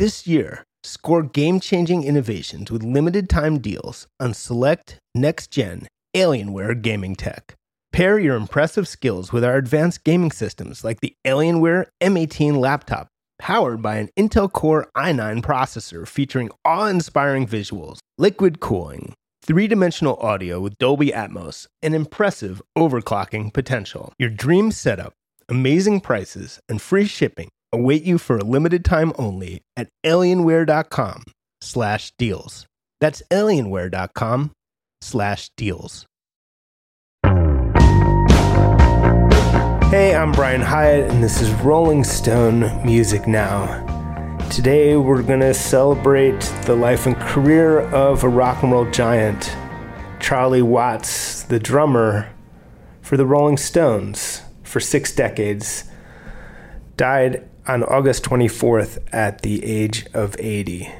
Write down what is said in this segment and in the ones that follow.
This year, score game changing innovations with limited time deals on select next gen Alienware gaming tech. Pair your impressive skills with our advanced gaming systems like the Alienware M18 laptop, powered by an Intel Core i9 processor featuring awe inspiring visuals, liquid cooling, three dimensional audio with Dolby Atmos, and impressive overclocking potential. Your dream setup, amazing prices, and free shipping await you for a limited time only at alienware.com slash deals. That's alienware.com slash deals. Hey, I'm Brian Hiatt, and this is Rolling Stone Music Now. Today, we're going to celebrate the life and career of a rock and roll giant, Charlie Watts, the drummer for the Rolling Stones for six decades. Died on August 24th at the age of 80.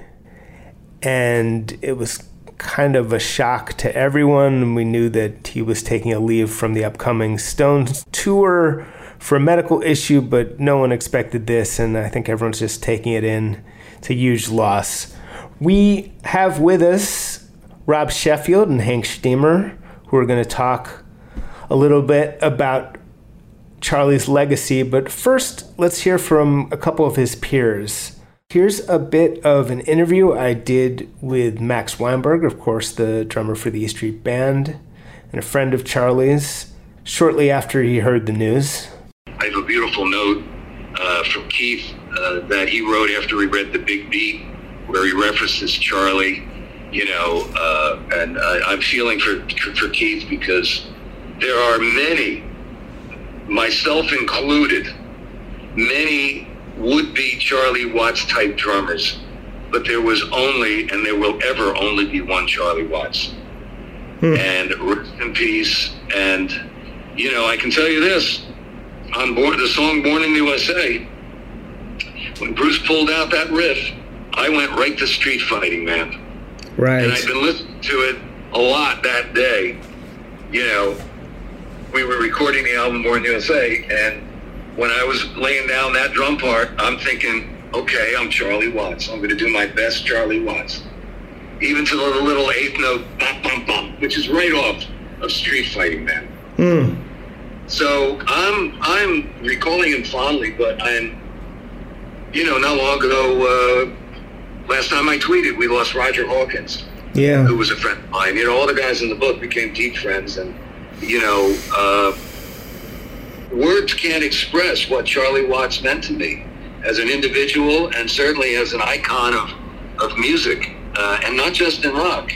And it was kind of a shock to everyone. We knew that he was taking a leave from the upcoming Stones tour for a medical issue, but no one expected this, and I think everyone's just taking it in. It's a huge loss. We have with us Rob Sheffield and Hank Shteamer, who are going to talk a little bit about Charlie's legacy. But first, let's hear from a couple of his peers. Here's a bit of an interview I did with Max Weinberg, of course, the drummer for the E Street Band, and a friend of Charlie's, shortly after he heard the news. I have a beautiful note uh, from Keith uh, that he wrote after he read The Big Beat, where he references Charlie, you know, uh, and I'm feeling for, for Keith because there are many, myself included, many would be Charlie Watts type drummers, but there was only, and there will ever only be one Charlie Watts. Hmm. And rest in peace. And, you know, I can tell you this on board the song Born in the USA, when Bruce pulled out that riff, I went right to street fighting, man. Right. And I've been listening to it a lot that day. You know, we were recording the album Born in the USA, and when I was laying down that drum part, I'm thinking, okay, I'm Charlie Watts. I'm going to do my best Charlie Watts. Even to the little eighth note, bum, bum, bum, which is right off of Street Fighting Man. Hmm. So I'm I'm recalling him fondly, but I'm, you know, not long ago, uh, last time I tweeted, we lost Roger Hawkins. Yeah. Who was a friend of mine. You know, all the guys in the book became deep friends, and you know. Uh, words can't express what Charlie Watts meant to me as an individual and certainly as an icon of, of music, uh, and not just in rock.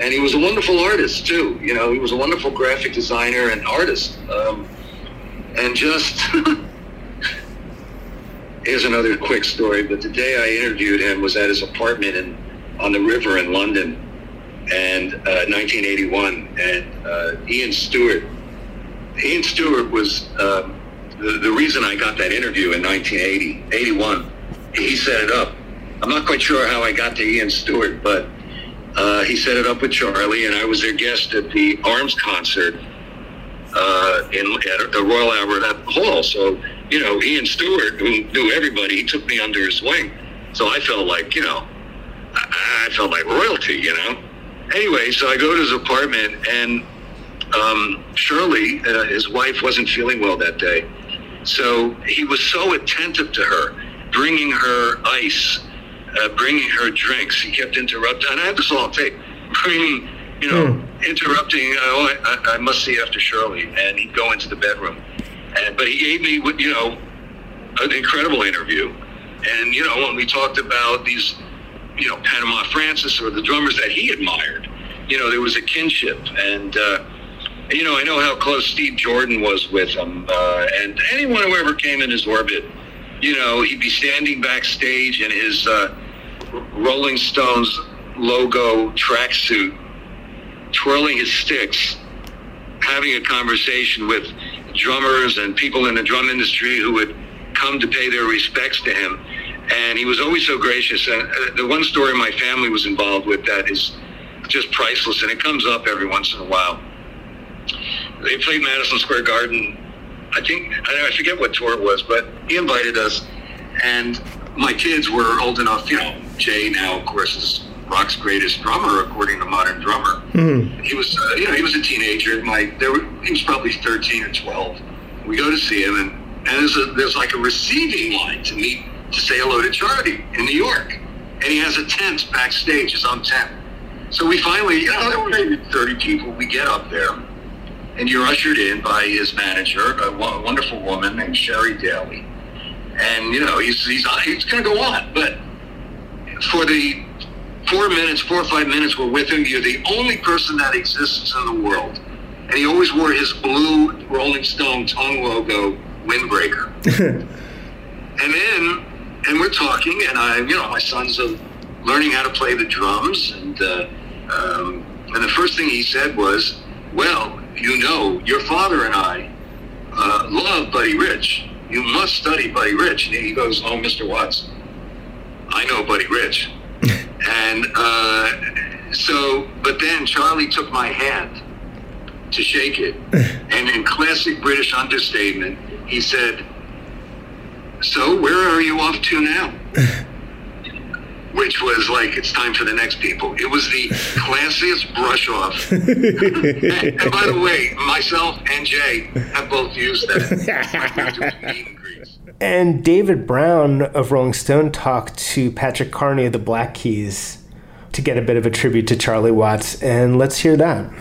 And he was a wonderful artist too. You know, he was a wonderful graphic designer and artist. Um, and just here's another quick story. But the day I interviewed him was at his apartment in on the river in London, and uh, 1981. And uh, Ian Stewart Ian Stewart was uh, the, the reason I got that interview in 1980, 81. He set it up. I'm not quite sure how I got to Ian Stewart, but uh, he set it up with Charlie, and I was their guest at the Arms concert uh, in at the Royal Albert Hall. So, you know, Ian Stewart, who knew everybody, he took me under his wing. So I felt like, you know, I, I felt like royalty, you know. Anyway, so I go to his apartment, and um, Shirley, uh, his wife, wasn't feeling well that day. So he was so attentive to her, bringing her ice, uh, bringing her drinks. He kept interrupting, and I have this all on tape, bringing, you know, mm. interrupting. Oh, I, I, must see after Shirley, and he'd go into the bedroom. And, but he gave me, you know, an incredible interview. And you know, when we talked about these, you know, Panama Francis or the drummers that he admired, you know, there was a kinship and. Uh, you know, I know how close Steve Jordan was with him, uh, and anyone who ever came in his orbit, you know, he'd be standing backstage in his uh, Rolling Stones logo tracksuit, twirling his sticks, having a conversation with drummers and people in the drum industry who would come to pay their respects to him. And he was always so gracious. And uh, the one story my family was involved with that is just priceless, and it comes up every once in a while they played Madison Square Garden. I think I, forget what tour it was, but he invited us, and my kids were old enough. You know, Jay now, of course, is rock's greatest drummer according to Modern Drummer. Mm-hmm. He was, uh, you know, he was a teenager. My, there were, he was probably thirteen or twelve. We go to see him, and and there's a, there's like a receiving line to meet to say hello to Charlie in New York, and he has a tent backstage, his own tent. So we finally, you know, there were maybe 30 people. We get up there, and you're ushered in by his manager, a wonderful woman named Sherry Daly. And, you know, he's, he's, he's going to go on. But for the four minutes, four or five minutes we're with him, you're the only person that exists in the world. And he always wore his blue Rolling Stone tongue logo windbreaker. and then, and we're talking, and I, you know, my son's uh, learning how to play the drums, and uh, um, and the first thing he said was, "Well, you know, your father and I uh, love Buddy Rich. You must study Buddy Rich." And he goes, "Oh, Mr. Watts, I know Buddy Rich." and uh, so, but then Charlie took my hand to shake it, and in classic British understatement, he said, "So, where are you off to now?" which was like it's time for the next people. It was the classiest brush off. and, and, by the way, myself and Jay have both used that. and David Browne of Rolling Stone talked to Patrick Carney of the Black Keys to get a bit of a tribute to Charlie Watts, and let's hear that.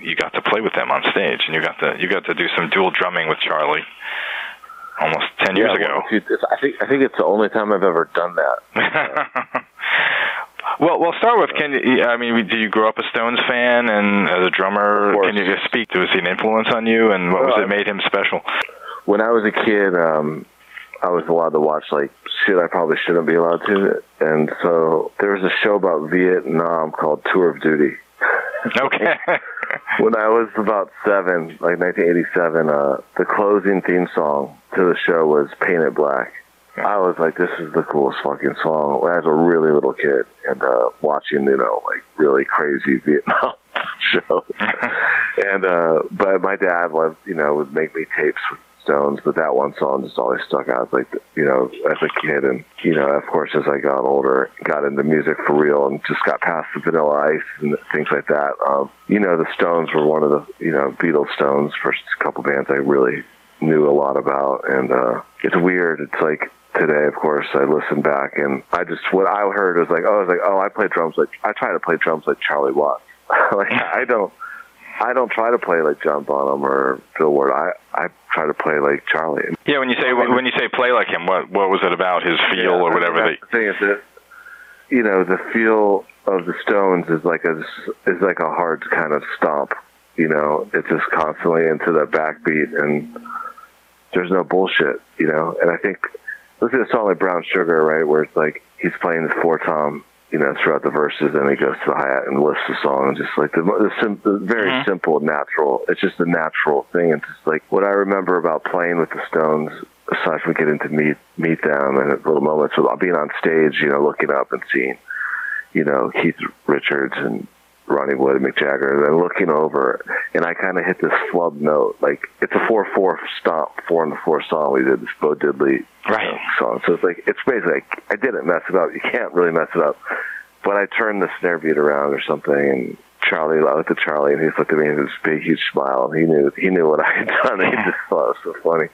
You got to play with them on stage, and you got to you got to do some dual drumming with Charlie almost ten years yeah, well, ago. I think I think it's the only time I've ever done that. Well, we'll start with can you? I mean, did you grow up a Stones fan, and as a drummer, can you just speak? Was he an influence on you, and what was it made him special? When I was a kid, um, I was allowed to watch like shit I probably shouldn't be allowed to, and so there was a show about Vietnam called Tour of Duty. Okay. when I was about seven, like 1987, uh, the closing theme song to the show was "Paint It Black." I was like, this is the coolest fucking song. As a really little kid, and uh, watching, you know, like really crazy Vietnam shows. and uh, but my dad was, you know, would make me tapes with Stones, but that one song just always stuck out. Like, you know, as a kid, and you know, of course, as I got older, got into music for real, and just got past the Vanilla Ice and things like that. Um, you know, the Stones were one of the, you know, Beatles Stones, first couple bands I really knew a lot about, and uh, it's weird. It's like today, of course, I listened back and I just what I heard was like, oh, I was like, oh, I play drums like I try to play drums like Charlie Watts. like I don't, I don't try to play like John Bonham or Bill Ward. I I try to play like Charlie. Yeah, when you say when you say play like him, what what was it about his feel yeah, or whatever? I mean, the thing is that you know the feel of the Stones is like a is like a hard kind of stomp. You know, it's just constantly into the backbeat and there's no bullshit. You know, and I think look at a song like Brown Sugar, right, where it's like he's playing the four tom, you know, throughout the verses, and he goes to the hi hat and lifts the song, and just like the, the, sim, the very mm-hmm. simple, natural. It's just a natural thing. It's just like what I remember about playing with the Stones. Aside from getting to meet meet them and little moments of being on stage, you know, looking up and seeing, you know, Keith Richards and Ronnie Wood and Mick Jagger, and then looking over, and I kind of hit this flub note. Like it's a four four stomp, four and the four song we did this Bo Diddley right. know, song. So it's like it's basically like, I didn't mess it up. You can't really mess it up, but I turned the snare beat around or something, and Charlie, I looked at Charlie, and he looked at me with this big, huge smile. And he knew he knew what I had done. he just thought it was so funny.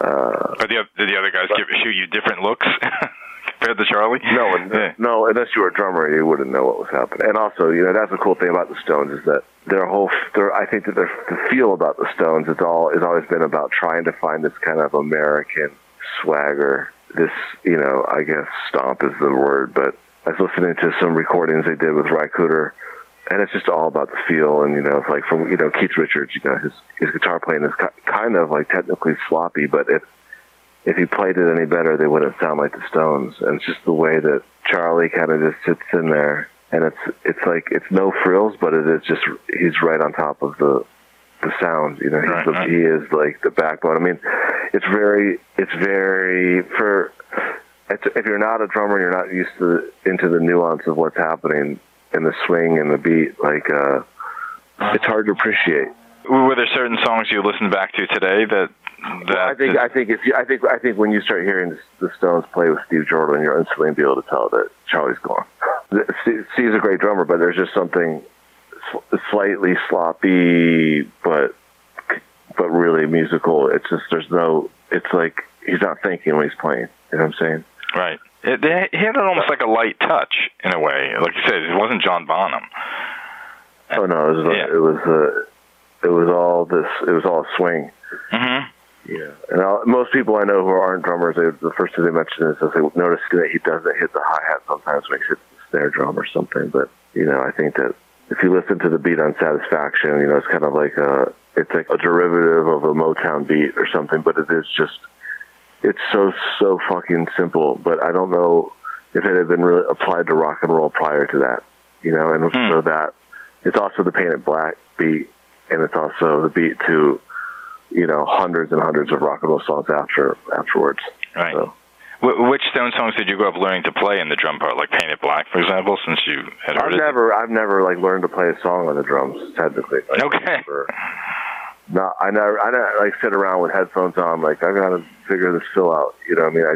Uh, but the, did the other guys give, shoot you different looks? compared to Charlie? No, yeah. no. Unless you were a drummer, you wouldn't know what was happening. And also, you know, that's the cool thing about the Stones is that their whole. Their, I think that their the feel about the Stones is all has always been about trying to find this kind of American swagger. This, you know, I guess stomp is the word, but I was listening to some recordings they did with Ry Cooder, and it's just all about the feel. And you know, it's like from you know Keith Richards, you know, his his guitar playing is kind of like technically sloppy, but if if he played it any better, they wouldn't sound like the Stones. And it's just the way that Charlie kind of just sits in there, and it's it's like it's no frills, but it is just he's right on top of the the sound. You know, he's right, the, right. he is like the backbone. I mean, it's very it's very for it's, if you're not a drummer and you're not used to into the nuance of what's happening in the swing and the beat, like uh, it's hard to appreciate. Were there certain songs you listened back to today that that I think I think if you, I think I think when you start hearing the Stones play with Steve Jordan, you'll instantly be able to tell that Charlie's gone. Steve's a great drummer, but there's just something slightly sloppy, but but really musical. It's just there's no. It's like he's not thinking when he's playing. You know what I'm saying? Right. It, they, he had almost like a light touch in a way. Like you said, it wasn't John Bonham. Oh no, it was yeah. it was uh, it was all this. It was all swing. Mm-hmm. Yeah, and I'll, most people I know who aren't drummers, they, the first thing they mention is they notice that he doesn't hit the hi hat sometimes when he hits the snare drum or something. But you know, I think that if you listen to the beat on Satisfaction, you know, it's kind of like a it's like a derivative of a Motown beat or something, but it is just it's so so fucking simple. But I don't know if it had been really applied to rock and roll prior to that, you know, and hmm. so that it's also the Paint It Black beat, and it's also the beat to you know hundreds and hundreds of rock and roll songs after afterwards. Right. So. Which Stone songs did you grow up learning to play in the drum part, like "Paint It Black," for example? Since you had heard I've never, I've never like learned to play a song on the drums. Technically, like, okay. Never, no, I never, I never like sit around with headphones on. Like I got to figure this fill out. You know, what I mean, I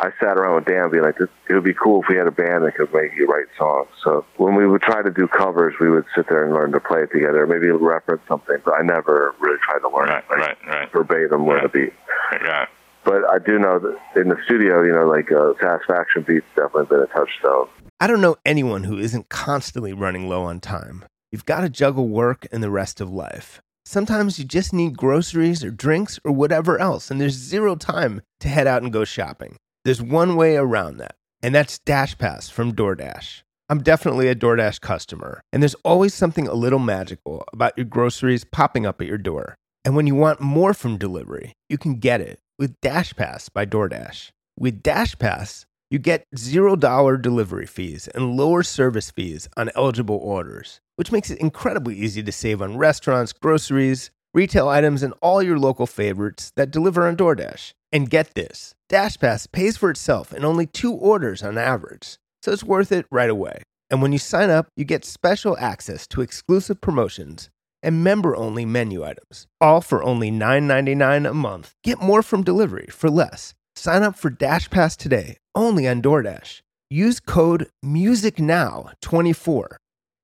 I sat around with Dan being like, it would be cool if we had a band that could make you write songs. So when we would try to do covers, we would sit there and learn to play it together, maybe reference something. But I never really tried to learn right, like, right, right. verbatim learn a beat. Yeah. But I do know that in the studio, you know, like uh, Satisfaction beats definitely been a touchstone. I don't know anyone who isn't constantly running low on time. You've got to juggle work and the rest of life. Sometimes you just need groceries or drinks or whatever else, and there's zero time to head out and go shopping. There's one way around that, and that's Dash Pass from DoorDash. I'm definitely a DoorDash customer, and there's always something a little magical about your groceries popping up at your door. And when you want more from delivery, you can get it with Dash Pass by DoorDash. With Dash Pass, you get $0 delivery fees and lower service fees on eligible orders, which makes it incredibly easy to save on restaurants, groceries, retail items, and all your local favorites that deliver on DoorDash. And get this DashPass pays for itself in only two orders on average, so it's worth it right away. And when you sign up, you get special access to exclusive promotions and member only menu items, all for only $9.99 a month. Get more from delivery for less. Sign up for Dash Pass today, only on DoorDash. Use code MUSICNOW24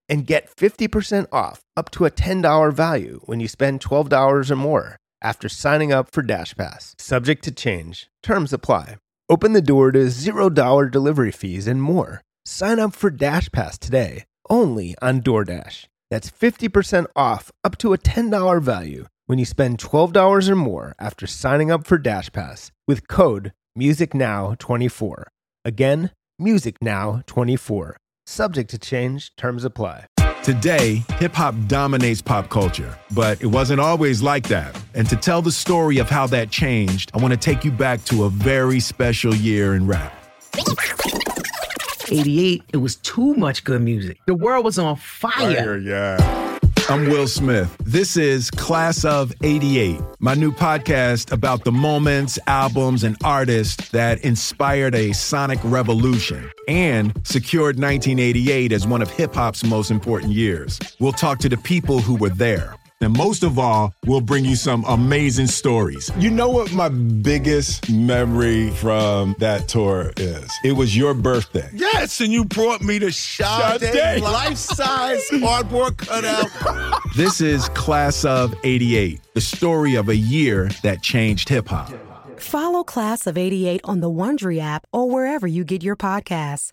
and get 50% off up to a $10 value when you spend $12 or more after signing up for Dash Pass. Subject to change. Terms apply. Open the door to $0 delivery fees and more. Sign up for Dash Pass today, only on DoorDash. That's 50% off up to a $10 value when you spend $12 or more after signing up for Dash Pass with code MUSICNOW24. Again, MUSICNOW24. Subject to change, terms apply. Today, hip hop dominates pop culture, but it wasn't always like that. And to tell the story of how that changed, I want to take you back to a very special year in rap. 88, it was too much good music. The world was on fire. fire yeah. I'm Will Smith. This is Class of 88, my new podcast about the moments, albums, and artists that inspired a sonic revolution and secured 1988 as one of hip hop's most important years. We'll talk to the people who were there and most of all, we'll bring you some amazing stories. You know what my biggest memory from that tour is? It was your birthday. Yes, and you brought me the Sade life-size cardboard cutout. this is Class of 88, the story of a year that changed hip hop. Follow Class of 88 on the Wondery app or wherever you get your podcasts.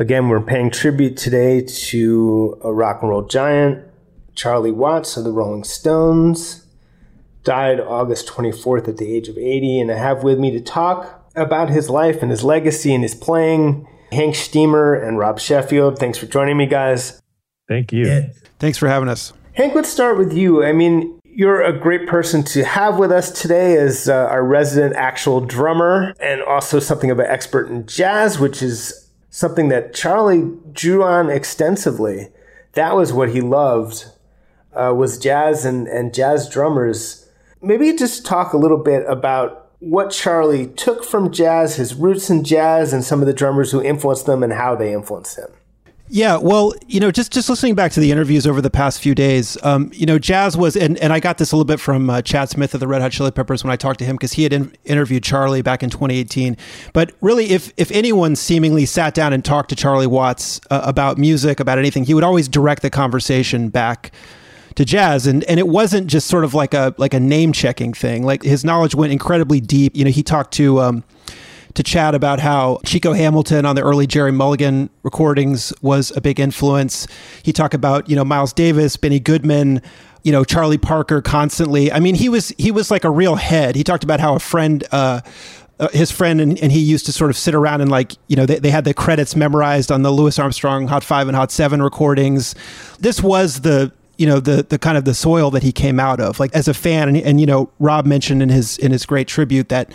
Again, we're paying tribute today to a rock and roll giant, Charlie Watts of the Rolling Stones. Died August 24th at the age of 80. And I have with me to talk about his life and his legacy and his playing Hank Shteamer and Rob Sheffield. Thanks for joining me, guys. Thank you. Thanks for having us. Hank, let's start with you. I mean, you're a great person to have with us today as uh, our resident actual drummer and also something of an expert in jazz, which is something that Charlie drew on extensively. That was what he loved uh, was jazz and, and jazz drummers. Maybe just talk a little bit about what Charlie took from jazz, his roots in jazz, and some of the drummers who influenced them and how they influenced him. Yeah, well, you know, just just listening back to the interviews over the past few days, um, you know, jazz was, and, and I got this a little bit from uh, Chad Smith of the Red Hot Chili Peppers when I talked to him because he had in, interviewed Charlie back in 2018. But really, if if anyone seemingly sat down and talked to Charlie Watts uh, about music, about anything, he would always direct the conversation back to jazz. And and it wasn't just sort of like a like a name checking thing. Like his knowledge went incredibly deep. You know he talked to um, to Chad about how Chico Hamilton on the early Gerry Mulligan recordings was a big influence. He talked about, you know, Miles Davis, Benny Goodman, you know, Charlie Parker constantly. I mean, he was he was like a real head. He talked about how a friend uh, uh, his friend and, and, he used to sort of sit around and like you know they, they had the credits memorized on the Louis Armstrong Hot Five and Hot Seven recordings. This was the you know the the kind of the soil that he came out of like as a fan and, and you know Rob mentioned in his in his great tribute that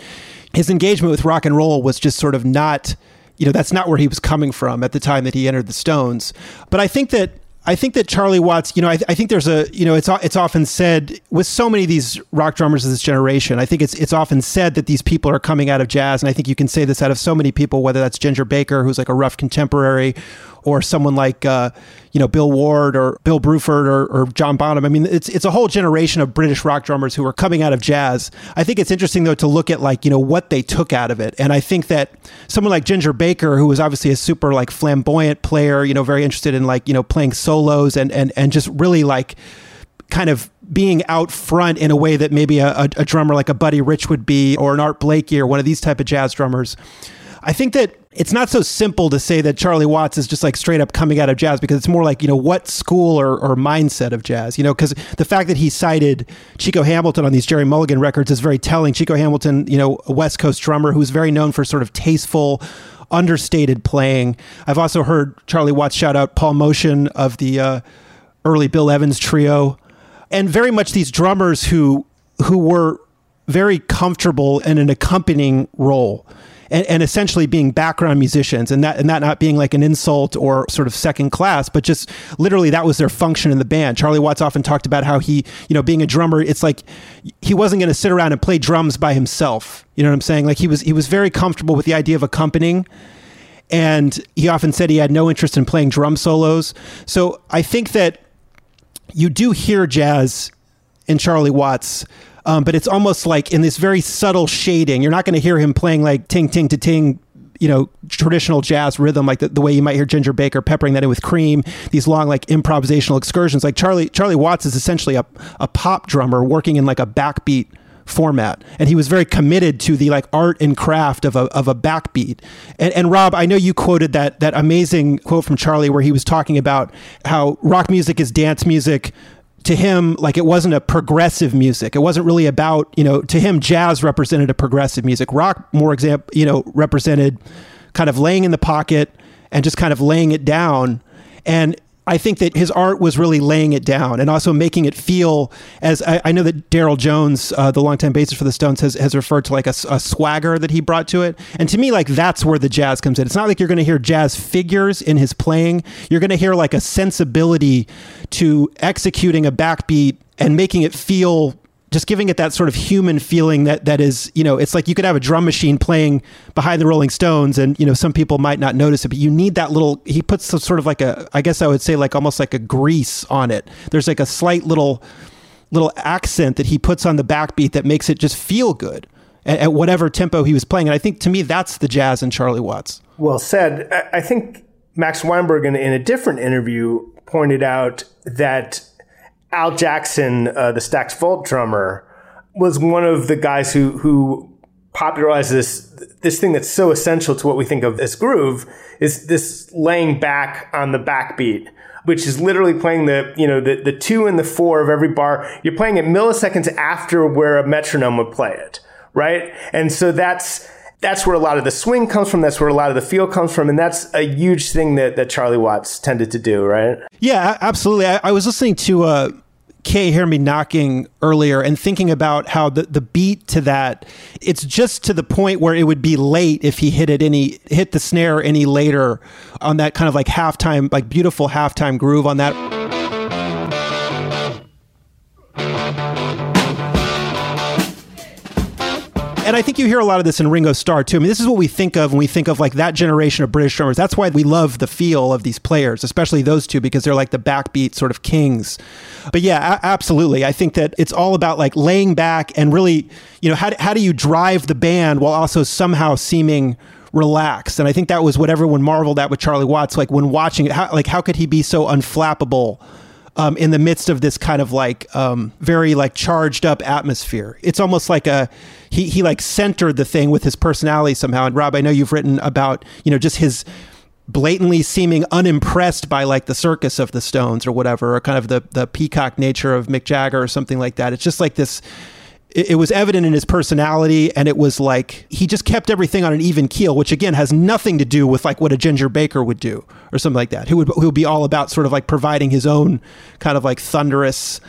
his engagement with rock and roll was just sort of not, you know, that's not where he was coming from at the time that he entered the Stones. But I think that I think that Charlie Watts, you know, I, I, think there's a, you know, it's it's often said with so many of these rock drummers of this generation. I think it's it's often said that these people are coming out of jazz, and I think you can say this out of so many people, whether that's Ginger Baker, who's like a rough contemporary, or someone like uh, you know Bill Ward or Bill Bruford or, or, John Bonham. I mean, it's it's a whole generation of British rock drummers who are coming out of jazz. I think it's interesting though to look at like you know what they took out of it, and I think that someone like Ginger Baker, who was obviously a super like flamboyant player, you know, very interested in like you know playing solos and and and just really like kind of being out front in a way that maybe a, a, a drummer like a Buddy Rich would be, or an Art Blakey, or one of these type of jazz drummers. I think that it's not so simple to say that Charlie Watts is just like straight up coming out of jazz because it's more like, you know, what school or, or mindset of jazz, you know, because the fact that he cited Chico Hamilton on these Gerry Mulligan records is very telling. Chico Hamilton, you know, a West Coast drummer who's very known for sort of tasteful, understated playing. I've also heard Charlie Watts shout out Paul Motian of the uh, early Bill Evans trio, and very much these drummers who who were very comfortable in an accompanying role and, and, essentially being background musicians and that and that not being like an insult or sort of second class but just literally that was their function in the band. Charlie watts often talked about how he you know being a drummer it's like he wasn't going to sit around and play drums by himself. You know what i'm saying? Like he was he was very comfortable with the idea of accompanying and he often said he had no interest in playing drum solos. So i think that you do hear jazz in charlie watts um, but it's almost like in this very subtle shading. You're not going to hear him playing like ting ting to ting you know traditional jazz rhythm like the, the way you might hear ginger baker peppering that in with cream these long like improvisational excursions like charlie charlie watts is essentially a, a pop drummer working in like a backbeat format and he was very committed to the like art and craft of a, of a backbeat and, and rob i know you quoted that that amazing quote from charlie where he was talking about how rock music is dance music to him like it wasn't a progressive music. It wasn't really about you know to him jazz represented a progressive music. Rock more example you know represented kind of laying in the pocket and just kind of laying it down. And I think that his art was really laying it down and also making it feel as I, I know that Darryl Jones, uh, the longtime bassist for the Stones, has, has referred to like a, a, swagger that he brought to it. And to me, like that's where the jazz comes in. It's not like you're going to hear jazz figures in his playing. You're going to hear like a sensibility to executing a backbeat and making it feel just giving it that sort of human feeling that that is you know it's like you could have a drum machine playing behind the rolling stones and you know some people might not notice it but you need that little he puts some sort of like a i guess i would say like almost like a grease on it. There's like a slight little little accent that he puts on the backbeat that makes it just feel good at, at whatever tempo he was playing. And i think to me that's the jazz in charlie watts. Well said. I think max weinberg in, in a different interview pointed out that Al Jackson, uh, the Stax Volt drummer, was one of the guys who who popularized this this thing that's so essential to what we think of as groove is this laying back on the backbeat which is literally playing the you know the, the two and the four of every bar you're playing it milliseconds after where a metronome would play it right and so that's that's where a lot of the swing comes from. That's where a lot of the feel comes from. And that's a huge thing that, that Charlie Watts tended to do, right? Yeah, absolutely. I, I was listening to uh, Kay Hear Me Knocking earlier and thinking about how the, the beat to that, it's just to the point where it would be late if he hit it any, hit the snare any later on that kind of like halftime, like beautiful halftime groove on that. And I think you hear a lot of this in Ringo Starr too. I mean, this is what we think of when we think of like that generation of British drummers. That's why we love the feel of these players, especially those two, because they're like the backbeat sort of kings. But yeah, a- absolutely. I think that it's all about like laying back and really, you know, how, how do you drive the band while also somehow seeming relaxed? And I think that was what everyone marveled at with Charlie Watts. Like when watching it, how, like how could he be so unflappable? Um, in the midst of this kind of like um, very like charged up atmosphere. It's almost like a he he like centered the thing with his personality somehow. And Rob, I know you've written about you know just his blatantly seeming unimpressed by like the circus of the Stones or whatever, or kind of the the peacock nature of Mick Jagger or something like that. It's just like this it, it was evident in his personality and it was like he just kept everything on an even keel which again has nothing to do with like what a ginger baker would do or something like that who would who would be all about sort of like providing his own kind of like thunderous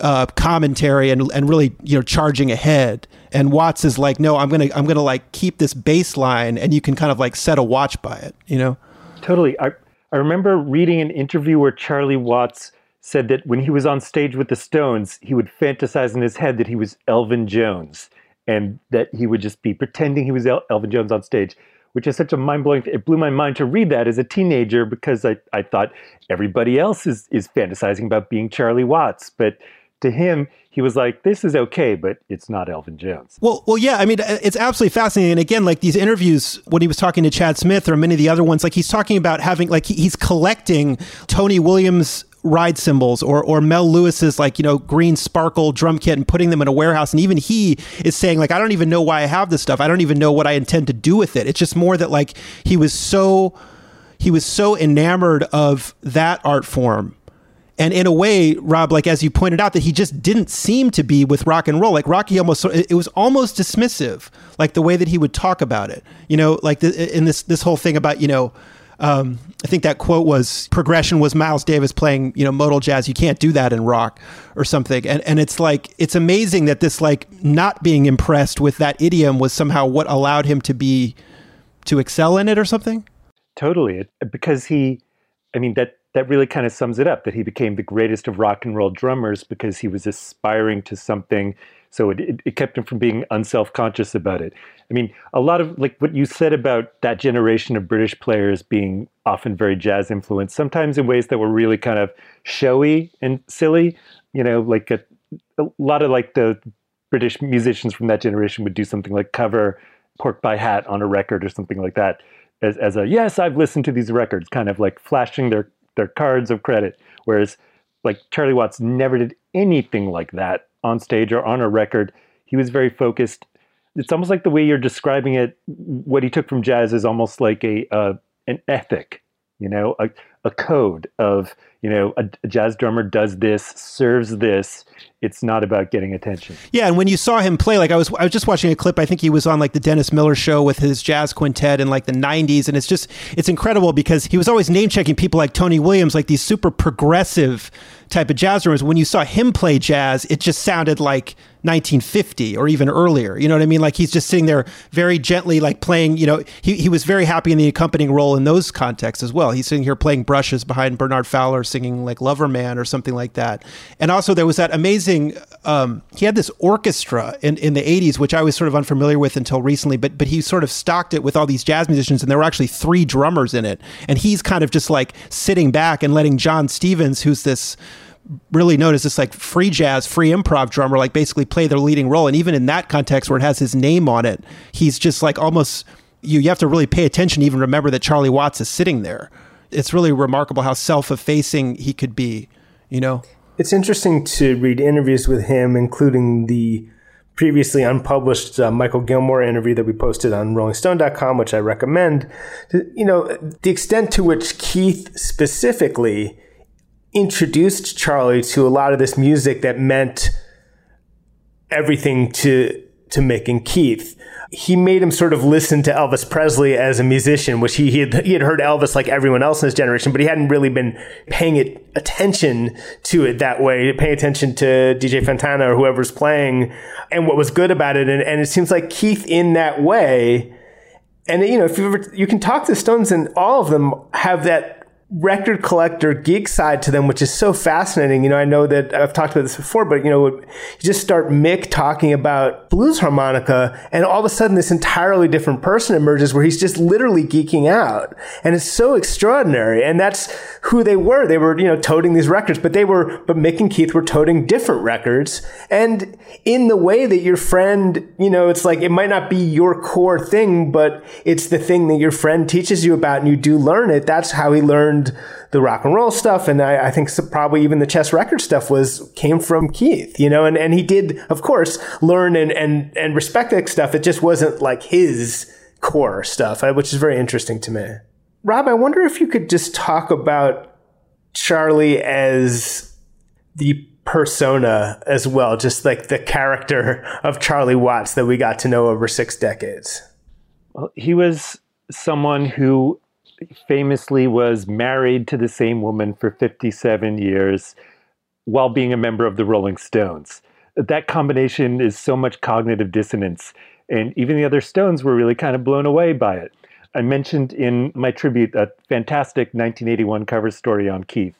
uh, commentary and and really you know charging ahead. And Watts is like, no, I'm gonna I'm gonna like keep this baseline, and you can kind of like set a watch by it, you know. Totally. I I remember reading an interview where Charlie Watts said that when he was on stage with the Stones, he would fantasize in his head that he was Elvin Jones and that he would just be pretending he was El- Elvin Jones on stage, which is such a mind blowing. It blew my mind to read that as a teenager because I, I thought everybody else is, is fantasizing about being Charlie Watts. But to him, he was like, "This is okay, but it's not Elvin Jones." Well, well, yeah. I mean, uh, it's absolutely fascinating. And again, like these interviews when he was talking to Chad Smith or many of the other ones, like he's talking about having, like he's collecting Tony Williams ride cymbals or or Mel Lewis's like you know green sparkle drum kit and putting them in a warehouse. And even he is saying like I don't even know why I have this stuff. I don't even know what I intend to do with it. It's just more that like he was so he was so enamored of that art form. And in a way rob like as you pointed out that he just didn't seem to be with rock and roll. Like rocky almost it was almost dismissive like the way that he would talk about it. You know like the, in this this whole thing about you know Um, I think that quote was progression was Miles Davis playing, you know, modal jazz. You can't do that in rock or something. And and it's like it's amazing that this like not being impressed with that idiom was somehow what allowed him to be to excel in it or something. Totally, because he, I mean that that really kind of sums it up that he became the greatest of rock and roll drummers because he was aspiring to something so it, it, it kept him from being unself-conscious about it. I mean a lot of like what you said about that generation of british players being often very jazz influenced sometimes in ways that were really kind of showy and silly you know like a, a lot of like the british musicians from that generation would do something like cover Pork Pie Hat on a record or something like that as, as a yes i've listened to these records kind of like flashing their their cards of credit. Whereas like charlie watts never did anything like that on stage or on a record. He was very focused. It's almost like the way you're describing it. What he took from jazz is almost like a uh, an ethic, you know, a, a code of you know a, a jazz drummer does this, serves this, it's not about getting attention. Yeah, and when you saw him play, like I was, I was just watching a clip. I think he was on like the Dennis Miller show with his jazz quintet in like the '90s, and it's just, it's incredible because he was always name checking people like Tony Williams, like these super progressive type of jazz drummers. When you saw him play jazz, it just sounded like 1950 or even earlier. You know what I mean? Like he's just sitting there very gently, like playing. You know, he he was very happy in the accompanying role in those contexts as well. He's sitting here playing brushes behind Bernard Fowler, singing like Lover Man or something like that. And also there was that amazing. Um, he had this orchestra in, in the 80s, which I was sort of unfamiliar with until recently, but but he sort of stocked it with all these jazz musicians, and there were actually three drummers in it. And he's kind of just like sitting back and letting John Stevens, who's this really known as this like free jazz, free improv drummer, like basically play the leading role. And even in that context where it has his name on it, he's just like almost you you have to really pay attention to even remember that Charlie Watts is sitting there. It's really remarkable how self-effacing he could be, you know. It's interesting to read interviews with him, including the previously unpublished uh, Mikal Gilmore interview that we posted on RollingStone.com, which I recommend. You know, the extent to which Keith specifically introduced Charlie to a lot of this music that meant everything to to Mick and Keith he made him sort of listen to Elvis Presley as a musician, which he, he had, he had heard Elvis like everyone else in his generation, but he hadn't really been paying it, attention to it that way, paying attention to DJ Fontana or whoever's playing and what was good about it. And, and it seems like Keith in that way, and you know, if you ever, you can talk to Stones and all of them have that record collector geek side to them, which is so fascinating. You know, I know that I've talked about this before, but you know, you just start Mick talking about blues harmonica, and all of a sudden, this entirely different person emerges where he's just literally geeking out, and it's so extraordinary. And that's who they were. They were, you know, toting these records, but they were, but Mick and Keith were toting different records, and in the way that your friend, you know, it's like it might not be your core thing, but it's the thing that your friend teaches you about, and you do learn it. That's how he learned learned the rock and roll stuff, and I, I think probably even the chess record stuff was came from Keith, you know, and, and he did, of course, learn and and and respect that stuff. It just wasn't like his core stuff, uh, which is very interesting to me. Rob, I wonder if you could just talk about Charlie as the persona as well, just like the character of Charlie Watts that we got to know over six decades. Well, he was someone who famously was married to the same woman for 57 years while being a member of the Rolling Stones. That combination is so much cognitive dissonance. And even the other Stones were really kind of blown away by it. I mentioned in my tribute a fantastic 1981 cover story on Keith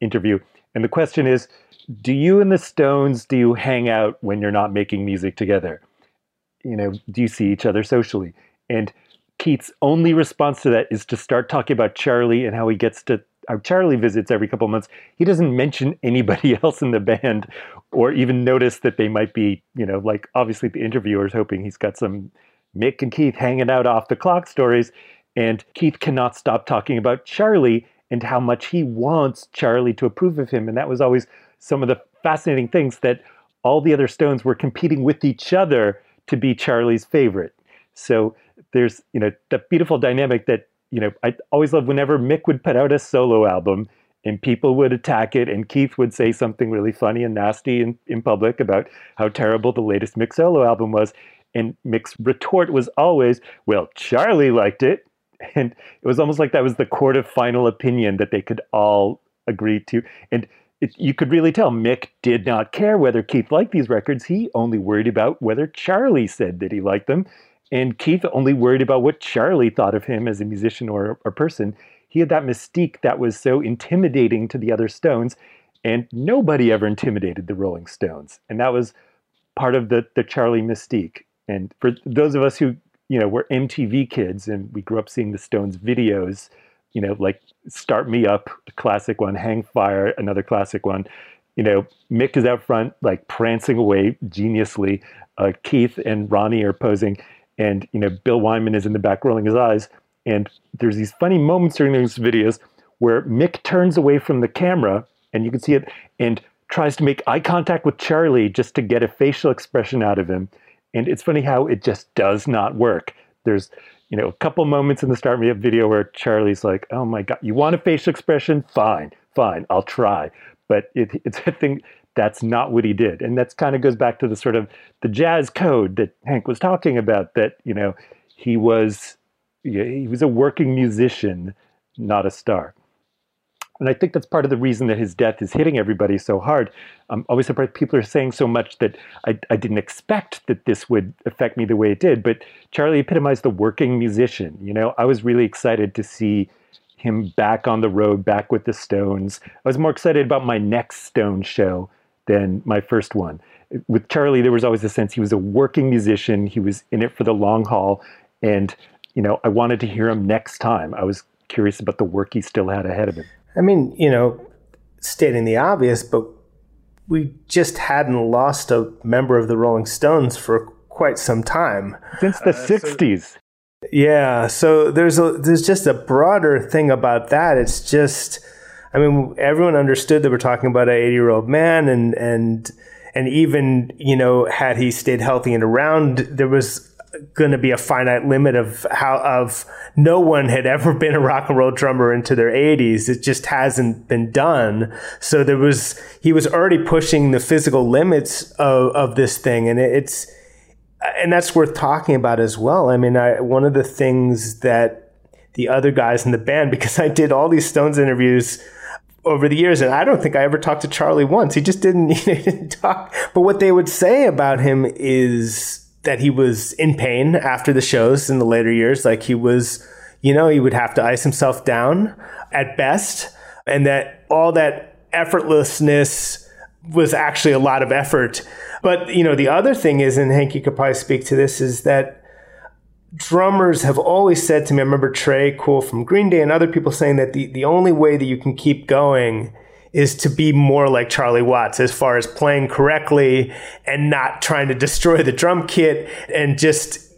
interview. And the question is Do you and the Stones, do you hang out when you're not making music together? You know, do you see each other socially? And Keith's only response to that is to start talking about Charlie and how he gets to how Charlie visits every couple months. He doesn't mention anybody else in the band or even notice that they might be, you know, like obviously the interviewer's hoping he's got some Mick and Keith hanging out off the clock stories. And Keith cannot stop talking about Charlie and how much he wants Charlie to approve of him. And that was always some of the fascinating things that all the other Stones were competing with each other to be Charlie's favorite. So there's you know that beautiful dynamic that you know I always love whenever Mick would put out a solo album and people would attack it and Keith would say something really funny and nasty in, in public about how terrible the latest Mick solo album was and Mick's retort was always well Charlie liked it And it was almost like that was the court of final opinion that they could all agree to. And it, you could really tell Mick did not care whether Keith liked these records. He only worried about whether Charlie said that he liked them. And Keith only worried about what Charlie thought of him as a musician or a person. He had that mystique that was so intimidating to the other Stones, and nobody ever intimidated the Rolling Stones. And that was part of the, the Charlie mystique. And for those of us who, you know, were MTV kids and we grew up seeing the Stones videos, you know, like Start Me Up, a classic one, Hang Fire, another classic one. You know, Mick is out front, like prancing away geniusly. Uh, Keith and Ronnie are posing, and you know, Bill Wyman is in the back rolling his eyes. And there's these funny moments during these videos where Mick turns away from the camera, and you can see it, and tries to make eye contact with Charlie just to get a facial expression out of him. And it's funny how it just does not work. There's you know, a couple moments in the Start Me Up video where Charlie's like, "Oh my God, you want a facial expression? Fine, fine, I'll try." But it, it's a thing that's not what he did, and that's kind of goes back to the sort of the jazz code that Hank was talking about. That you know, he was he was a working musician, not a star. And I think that's part of the reason that his death is hitting everybody so hard. I'm always surprised people are saying so much that I, I didn't expect that this would affect me the way it did. But Charlie epitomized the working musician. You know, I was really excited to see him back on the road, back with the Stones. I was more excited about my next Stone show than my first one. With Charlie, there was always a sense he was a working musician. He was in it for the long haul. And, you know, I wanted to hear him next time. I was curious about the work he still had ahead of him. I mean, you know, stating the obvious, but we just hadn't lost a member of the Rolling Stones for quite some time since the uh, 60s. So, yeah, so there's a there's just a broader thing about that. It's just I mean, everyone understood that we're talking about an 80 year old man, and and and even you know, had he stayed healthy and around, there was going to be a finite limit of how of no one had ever been a rock and roll drummer into their 80s it just hasn't been done. So there was he was already pushing the physical limits of, of this thing. And it's and that's worth talking about as well. I mean I, one of the things that the other guys in the band because i did all these stones interviews over the years, and I don't think I ever talked to Charlie once. He just didn't, he didn't talk. But what they would say about him is that he was in pain after the shows in the later years. Like he was, you know, he would have to ice himself down at best. And that all that effortlessness was actually a lot of effort. But, you know, the other thing is, and Hank, you could probably speak to this, is that drummers have always said to me, I remember Tré Cool from Green Day and other people saying that the, the only way that you can keep going is to be more like Charlie Watts as far as playing correctly and not trying to destroy the drum kit and just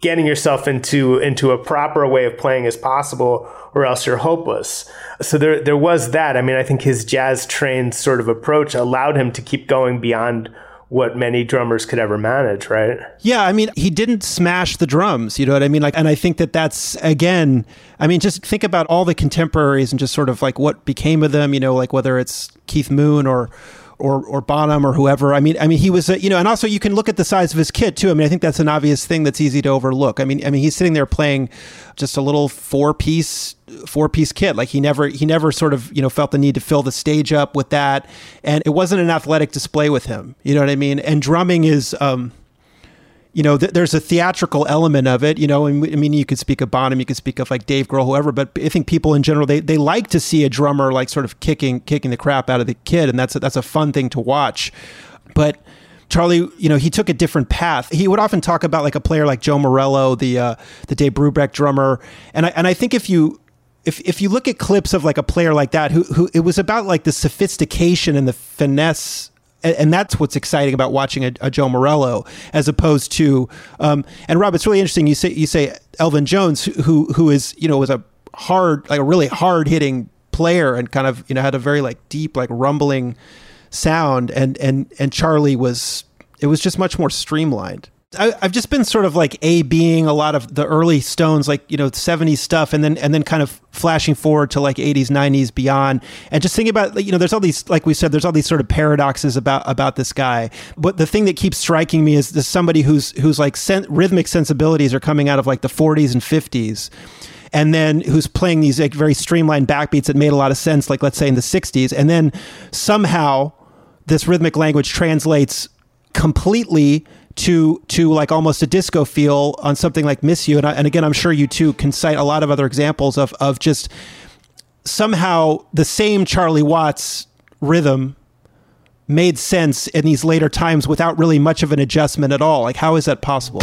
getting yourself into into a proper way of playing as possible or else you're hopeless. So there there was that. I mean, I think his jazz trained sort of approach allowed him to keep going beyond what many drummers could ever manage, right? Yeah, I mean, he didn't smash the drums, you know what I mean? Like and I think that that's again, I mean, just think about all the contemporaries and just sort of like what became of them, you know, like whether it's Keith Moon or or or Bonham or whoever. I mean, I mean, he was, a, you know, and also you can look at the size of his kit too. I mean, I think that's an obvious thing that's easy to overlook. I mean, I mean, he's sitting there playing just a little four piece four piece kit. Like he never he never sort of you know felt the need to fill the stage up with that, and it wasn't an athletic display with him. You know what I mean? And drumming is. um you know, th- there's a theatrical element of it. You know, and I mean, you could speak of Bonham, you could speak of like Dave Grohl, whoever. But I think people in general they, they like to see a drummer like sort of kicking kicking the crap out of the kid, and that's a, that's a fun thing to watch. But Charlie, you know, he took a different path. He would often talk about like a player like Joe Morello, the uh, the Dave Brubeck drummer, and I and I think if you if if you look at clips of like a player like that, who who it was about like the sophistication and the finesse and that's what's exciting about watching a, a Joe Morello as opposed to um, and Rob, it's really interesting. You say you say Elvin Jones, who who is you know was a hard like a really hard hitting player and kind of you know had a very like deep like rumbling sound, and and and Charlie was it was just much more streamlined. I, have just been sort of like a being a lot of the early Stones, like you know, '70s stuff, and then and then kind of flashing forward to like '80s, '90s, beyond, and just thinking about you know, there's all these like we said, there's all these sort of paradoxes about about this guy. But the thing that keeps striking me is this somebody who's who's like sen- rhythmic sensibilities are coming out of like the '40s and '50s and then who's playing these like very streamlined backbeats that made a lot of sense, like let's say in the '60s, and then somehow this rhythmic language translates completely to to like almost a disco feel on something like "Miss You," and, I, and again, I'm sure you too can cite a lot of other examples of of just somehow the same Charlie Watts rhythm made sense in these later times without really much of an adjustment at all. Like, how is that possible?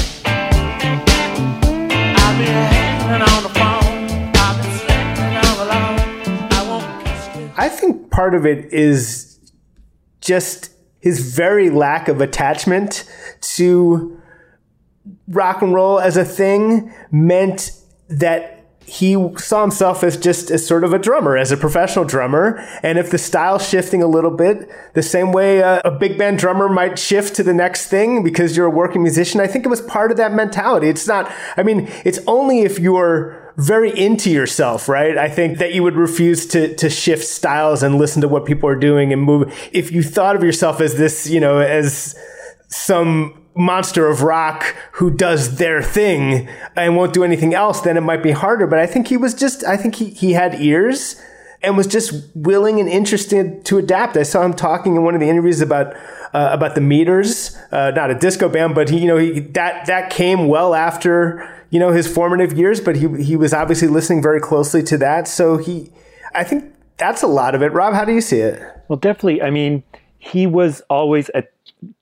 I think part of it is just his very lack of attachment to rock and roll as a thing meant that he saw himself as just as sort of a drummer, as a professional drummer. And if the style's shifting a little bit, the same way a, a, big band drummer might shift to the next thing because you're a working musician, I think it was part of that mentality. It's not, I mean, it's only if you're very into yourself, right? I think that you would refuse to, to shift styles and listen to what people are doing and move. If you thought of yourself as this, you know, as some monster of rock who does their thing and won't do anything else, then it might be harder. But I think he was just, I think he, he had ears and was just willing and interested to adapt. I saw him talking in one of the interviews about uh, about the Meters, uh, not a disco band, but he, you know, he, that that came well after you know his formative years. But he he was obviously listening very closely to that. So he, I think that's a lot of it. Rob, how do you see it? Well, definitely. I mean, he was always a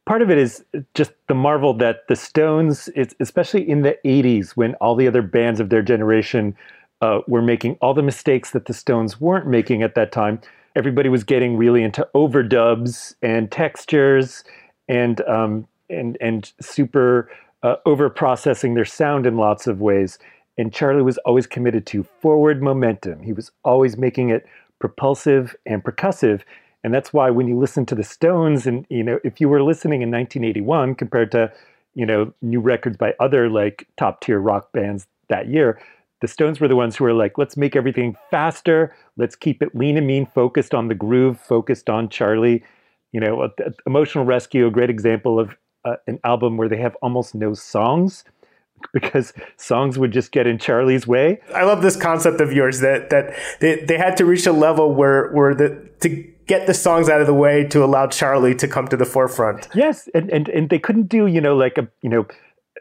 part of it is just the marvel that the Stones, especially in the 80s when all the other bands of their generation uh, were making all the mistakes that the Stones weren't making at that time. Everybody was getting really into overdubs and textures and um, and and super uh, over processing their sound in lots of ways. And Charlie was always committed to forward momentum. He was always making it propulsive and percussive. And that's why when you listen to the Stones, and you know, if you were listening in 1981 compared to, you know, new records by other like top tier rock bands that year, the Stones were the ones who were like, let's make everything faster, let's keep it lean and mean, focused on the groove, focused on Charlie. You know, Emotional Rescue, a great example of uh, an album where they have almost no songs because songs would just get in Charlie's way. I love this concept of yours that that they, they had to reach a level where where the to get the songs out of the way to allow Charlie to come to the forefront. Yes, and and, and they couldn't do you know like a you know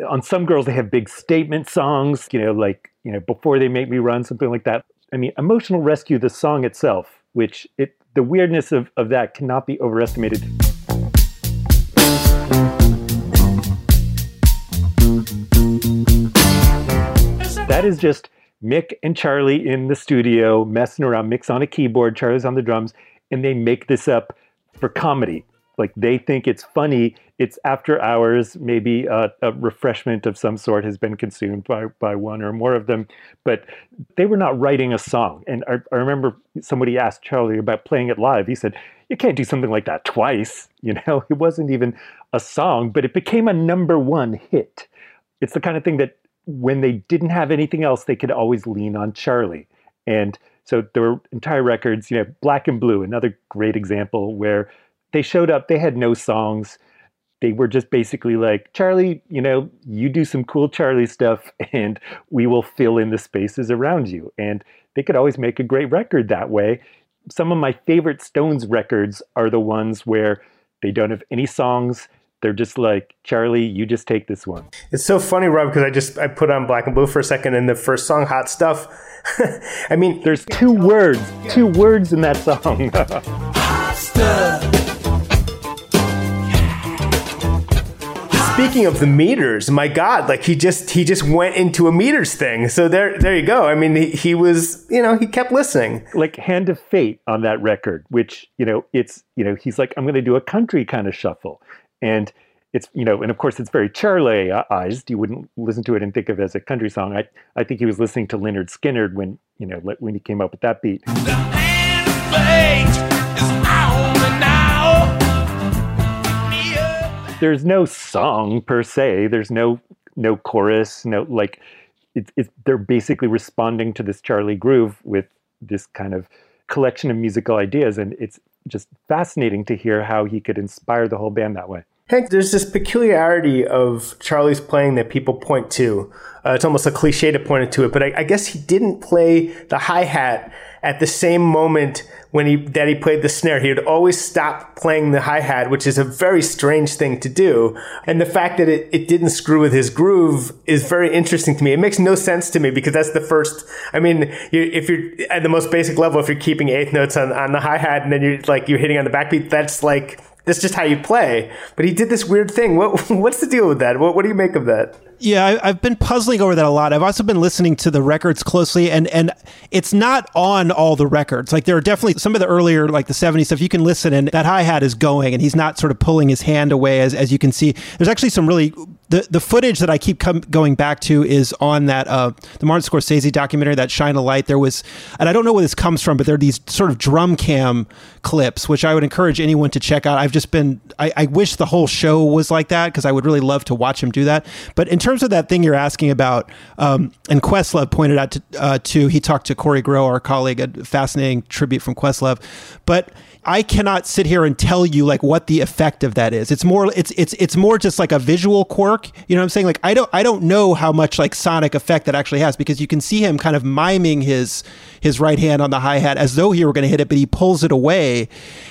on some girls they have big statement songs you know like you know before they make me run something like that. I mean, emotional rescue the song itself, which it the weirdness of, of that cannot be overestimated. That is just Mick and Charlie in the studio messing around. Mick's on a keyboard, Charlie's on the drums, and they make this up for comedy. Like they think it's funny. It's after hours. Maybe a, a, refreshment of some sort has been consumed by, by one or more of them. But they were not writing a song. And I, I remember somebody asked Charlie about playing it live. He said, You can't do something like that twice. You know, it wasn't even a song, but it became a number one hit. It's the kind of thing that when they didn't have anything else, they could always lean on Charlie. And so there were entire records, you know, Black and Blue, another great example where they showed up, they had no songs. They were just basically like, Charlie, you know, you do some cool Charlie stuff and we will fill in the spaces around you. And they could always make a great record that way. Some of my favorite Stones records are the ones where they don't have any songs. They're just like, Charlie, you just take this one. It's so funny, Rob, because I just I put on Black and Blue for a second and the first song, Hot Stuff, I mean, there's two words, two words in that song. Speaking of the meters, my God, like he just he just went into a meters thing. So there there you go. I mean, he, he was you know he kept listening. Like Hand of Fate on that record, which you know it's you know he's like I'm going to do a country kind of shuffle, and it's you know, and of course it's very Charlieized. You wouldn't listen to it and think of it as a country song. I I think he was listening to Lynyrd Skynyrd when you know when he came up with that beat. There's no song per se. There's no no chorus. No like it's it, they're basically responding to this Charlie groove with this kind of collection of musical ideas, and it's just fascinating to hear how he could inspire the whole band that way. Hank, there's this peculiarity of Charlie's playing that people point to. Uh, it's almost a cliche to point it to it, but I, I guess he didn't play the hi hat at the same moment when he that he played the snare. He would always stop playing the hi hat, which is a very strange thing to do. And the fact that it, it didn't screw with his groove is very interesting to me. It makes no sense to me because that's the first. I mean, you, if you're at the most basic level, if you're keeping eighth notes on, on the hi hat and then you're like you're hitting on the backbeat, that's like that's just how you play. But he did this weird thing. What what's the deal with that? What what do you make of that? Yeah, I, have been puzzling over that a lot. I've also been listening to the records closely, and and it's not on all the records. Like there are definitely some of the earlier, like the '70s stuff. You can listen, and that hi hat is going, and he's not sort of pulling his hand away, as as you can see. There's actually some really the the footage that I keep com- going back to is on that uh, the Martin Scorsese documentary, that Shine a Light. There was, and I don't know where this comes from, but there are these sort of drum cam clips, which I would encourage anyone to check out. I've just been, I, I wish the whole show was like that because I would really love to watch him do that. But in terms of that thing you're asking about, um, and Questlove pointed out to, uh, to, he talked to Kory Grow, our colleague, a fascinating tribute from Questlove. But I cannot sit here and tell you like what the effect of that is. It's more it's it's it's more just like a visual quirk. You know what I'm saying? Like I don't I don't know how much like sonic effect that actually has because you can see him kind of miming his his right hand on the hi hat as though he were going to hit it, but he pulls it away,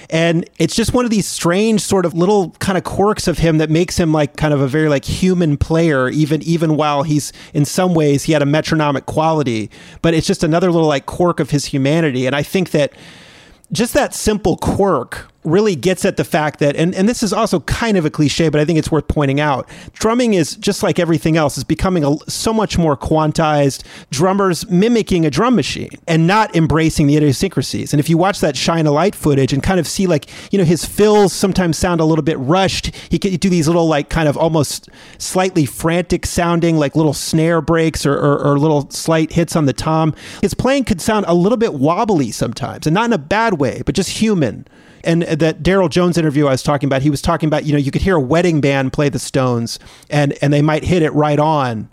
and it's just one of these strange sort of little kind of quirks of him that makes him like kind of a very like human player, even even while he's in some ways he had a metronomic quality, but it's just another little like quirk of his humanity, and I think that just that simple quirk really gets at the fact that and, and this is also kind of a cliche but i think it's worth pointing out drumming is just like everything else is becoming a, so much more quantized drummers mimicking a drum machine and not embracing the idiosyncrasies. And if you watch that shine a light footage and kind of see like you know his fills sometimes sound a little bit rushed he could do these little like kind of almost slightly frantic sounding like little snare breaks or, or, or little slight hits on the tom his playing could sound a little bit wobbly sometimes and not in a bad way but just human and that Darryl Jones interview I was talking about, he was talking about, you know, you could hear a wedding band play the Stones and, and they might hit it right on.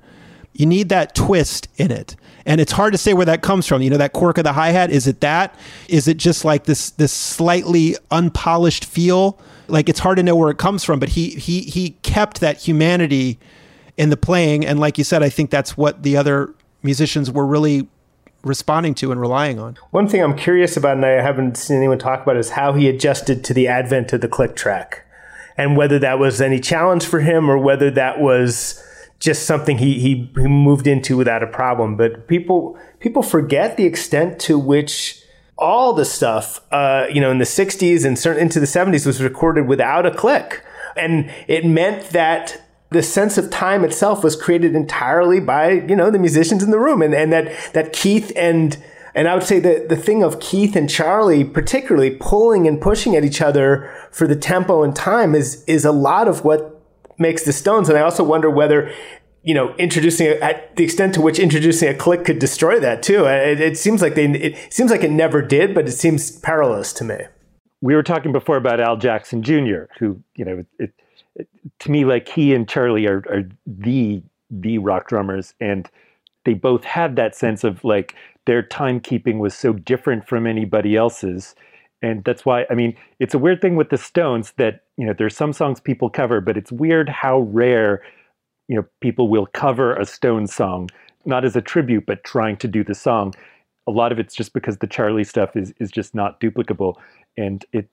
You need that twist in it. And it's hard to say where that comes from. You know, that quirk of the hi-hat, is it that? Is it just like this this slightly unpolished feel? Like it's hard to know where it comes from, but he he he kept that humanity in the playing and like you said, I think that's what the other musicians were really responding to and relying on. One thing I'm curious about, and I haven't seen anyone talk about, is how he adjusted to the advent of the click track, and whether that was any challenge for him or whether that was just something he, he, he moved into without a problem. But people people forget the extent to which all the stuff, uh, you know, in the '60s and certain into the '70s was recorded without a click, and it meant that the sense of time itself was created entirely by you know the musicians in the room. And, and that that keith and and i would say that the thing of keith and charlie particularly pulling and pushing at each other for the tempo and time is is a lot of what makes the stones. And i also wonder whether you know introducing a, at the extent to which introducing a click could destroy that too. Uh, it, it seems like they it seems like it never did but it seems perilous to me. We were talking before about al jackson jr who you know it, to me, like he and Charlie are, are the the rock drummers, and they both had that sense of like their timekeeping was so different from anybody else's. And that's why, I mean, it's a weird thing with the Stones that, you know, there's some songs people cover, but it's weird how rare, you know, people will cover a Stone song, not as a tribute, but trying to do the song. A lot of it's just because the Charlie stuff is is just not duplicable. And it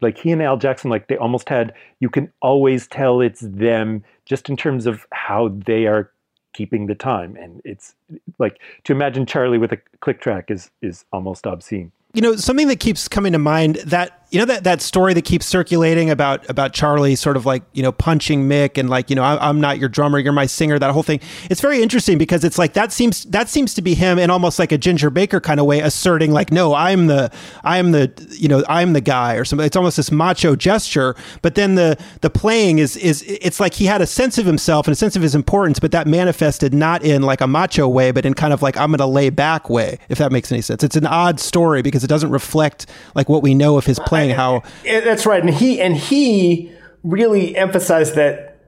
like he and Al Jackson, like they almost had, you can always tell it's them just in terms of how they are keeping the time. And it's like to imagine Charlie with a click track is is almost obscene. You know, something that keeps coming to mind that you know that that story that keeps circulating about about Charlie sort of like you know punching Mick and like you know I, am not your drummer you're my singer that whole thing. It's very interesting because it's like that seems that seems to be him in almost like a Ginger Baker kind of way asserting like no I'm the I'm the you know I'm the guy or something. It's almost this macho gesture but then the the playing is is it's like he had a sense of himself and a sense of his importance but that manifested not in like a macho way but in kind of like I'm going to lay back way if that makes any sense. It's an odd story because it doesn't reflect like what we know of his playing how that's right, and he and he really emphasized that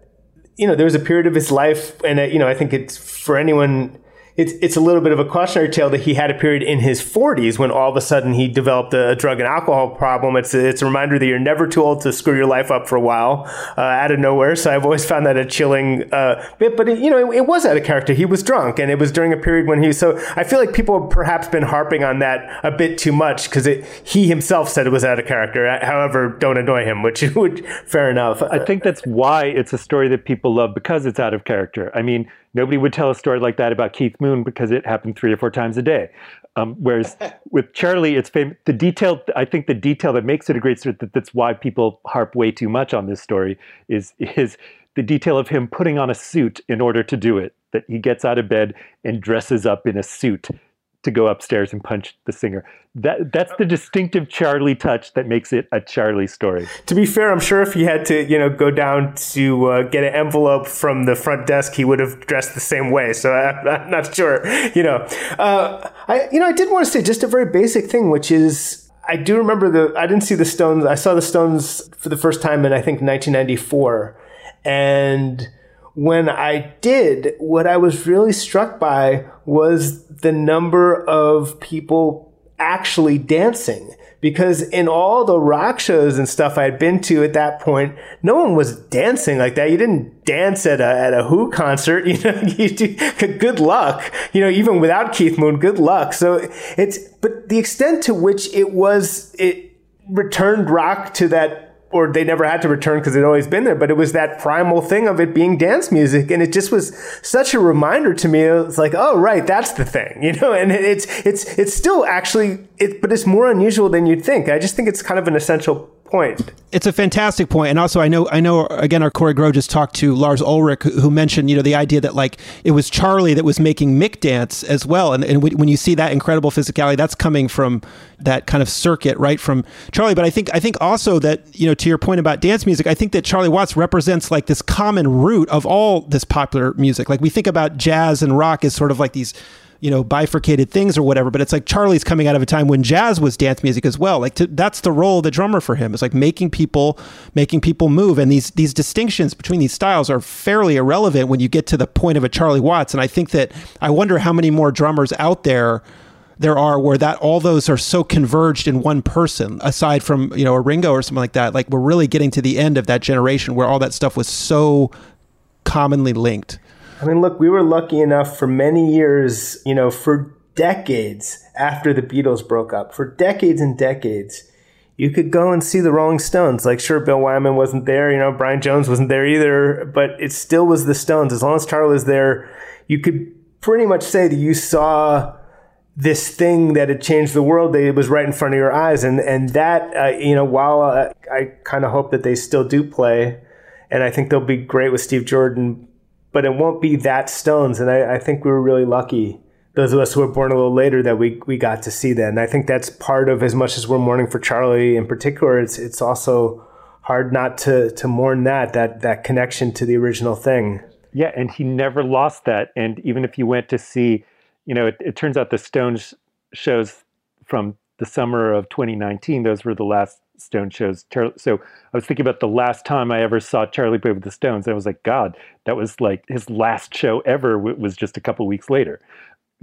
you know there was a period of his life, and uh, you know I think it's for anyone it's it's a little bit of a cautionary tale that he had a period in his 40s when all of a sudden he developed a drug and alcohol problem. It's a, it's a reminder that you're never too old to screw your life up for a while uh, out of nowhere. So I've always found that a chilling uh, bit. But it, you know, it, it, was out of character. He was drunk, and it was during a period when he was. So I feel like people have perhaps been harping on that a bit too much because it, he himself said it was out of character. Uh, however, don't annoy him, which which fair enough. I think that's why it's a story that people love because it's out of character. I mean Nobody would tell a story like that about Keith Moon because it happened three or four times a day. Um, whereas with Charlie, it's fam- the detail. I think the detail that makes it a great story. That, that's why people harp way too much on this story. Is is the detail of him putting on a suit in order to do it. That he gets out of bed and dresses up in a suit to go upstairs and punch the singer. That that's the distinctive Charlie touch that makes it a Charlie story. To be fair, I'm sure if he had to, you know, go down to uh, get an envelope from the front desk, he would have dressed the same way. So I, am not sure, you know. Uh, I, you know, I did want to say just a very basic thing, which is I do remember the I didn't see the Stones. I saw the Stones for the first time in I think 1994, and when I did, what I was really struck by was the number of people actually dancing. Because in all the rock shows and stuff I had been to at that point, no one was dancing like that. You didn't dance at a, at a Who concert. You know, you do, good luck. You know, even without Keith Moon, good luck. So it's, but the extent to which it was, it returned rock to that or they never had to return because it'd always been there, but it was that primal thing of it being dance music. And it just was such a reminder to me. It's like, oh, right, that's the thing, you know, and it's, it's, it's still actually, it, but it's more unusual than you'd think. I just think it's kind of an essential point. It's a fantastic point, and also I know I know again our Kory Grow just talked to Lars Ulrich who mentioned you know the idea that like it was Charlie that was making Mick dance as well, and and when you see that incredible physicality, that's coming from that kind of circuit right from Charlie. But I think I think also that you know to your point about dance music, I think that Charlie Watts represents like this common root of all this popular music. Like we think about jazz and rock as sort of like these you know bifurcated things or whatever but it's like charlie's coming out of a time when jazz was dance music as well. Like to, that's the role of the drummer for him. It's like making people making people move. And these these distinctions between these styles are fairly irrelevant when you get to the point of a charlie watts. And i think that i wonder how many more drummers out there there are where that all those are so converged in one person aside from you know a ringo or something like that. Like we're really getting to the end of that generation where all that stuff was so commonly linked I mean, look, we were lucky enough for many years, you know, for decades after the Beatles broke up, for decades and decades, you could go and see the Rolling Stones. Like, sure, Bill Wyman wasn't there, you know, Brian Jones wasn't there either, but it still was the Stones. As long as Charlie was there, you could pretty much say that you saw this thing that had changed the world. that It was right in front of your eyes, and and that, uh, you know, while uh, I kind of hope that they still do play, and I think they'll be great with Steve Jordan but it won't be that Stones. And I, I, think we were really lucky, those of us who were born a little later, that we, we got to see that. And I think that's part of as much as we're mourning for Charlie in particular, it's it's also hard not to to mourn that that that connection to the original thing. Yeah, and he never lost that. And even if you went to see, you know, it, it turns out the Stones shows from the summer of 2019, those were the last Stone shows. So I was thinking about the last time I ever saw Charlie play with the Stones. I was like, God, that was like his last show ever was just a couple weeks later.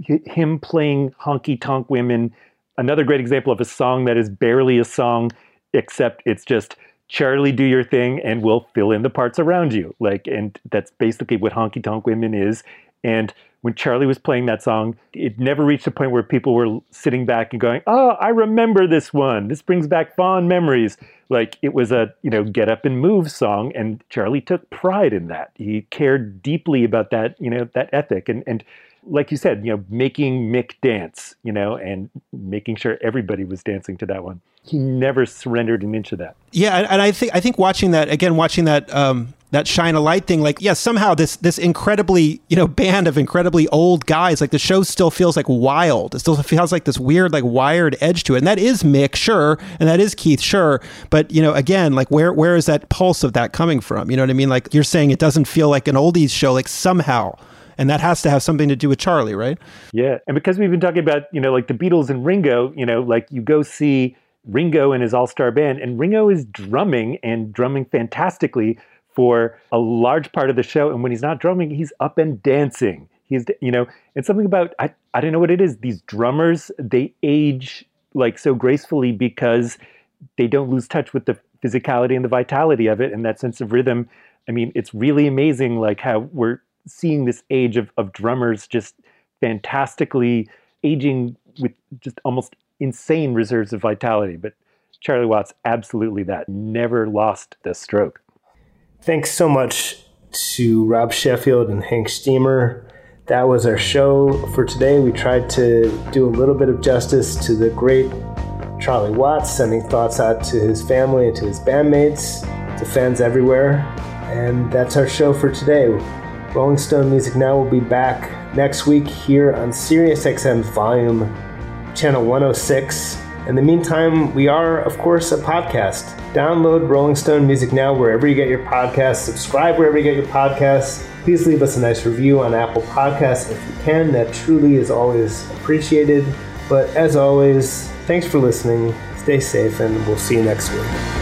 Him playing honky tonk women, another great example of a song that is barely a song, except it's just Charlie, do your thing, and we'll fill in the parts around you. Like, and that's basically what honky tonk women is. And when Charlie was playing that song, it never reached a point where people were sitting back and going, "Oh, I remember this one. This brings back fond memories." Like it was a, you know, get up and move song and Charlie took pride in that. He cared deeply about that, you know, that ethic and and like you said, you know, making Mick dance, you know, and making sure everybody was dancing to that one. He never surrendered an inch of that. Yeah, and I think I think watching that again, watching that um, that shine a light thing, like yeah, somehow this this incredibly you know band of incredibly old guys, like the show still feels like wild. It still feels like this weird like wired edge to it, and that is Mick, sure, and that is Keith, sure, but you know again, like where where is that pulse of that coming from? You know what I mean? Like you're saying, it doesn't feel like an oldies show, like somehow and that has to have something to do with Charlie, right? Yeah, and because we've been talking about you know like the Beatles and Ringo, you know, like you go see Ringo and his all-star band, and Ringo is drumming and drumming fantastically for a large part of the show, and when he's not drumming, he's up and dancing. He's, you know, and something about, I, I don't know what it is. These drummers, they age like so gracefully because they don't lose touch with the physicality and the vitality of it and that sense of rhythm. I mean, it's really amazing, like how we're seeing this age of, of drummers just fantastically aging with just almost insane reserves of vitality. But Charlie Watts, absolutely that. Never lost the stroke. Thanks so much to Rob Sheffield and Hank Shteamer. That was our show for today. We tried to do a little bit of justice to the great Charlie Watts, sending thoughts out to his family and to his bandmates, to fans everywhere. And that's our show for today. Rolling Stone Music Now will be back next week here on SiriusXM Volume Channel 106. In the meantime, we are, of course, a podcast. Download Rolling Stone Music Now wherever you get your podcasts. Subscribe wherever you get your podcasts. Please leave us a nice review on Apple Podcasts if you can. That truly is always appreciated. But as always, thanks for listening. Stay safe, and we'll see you next week.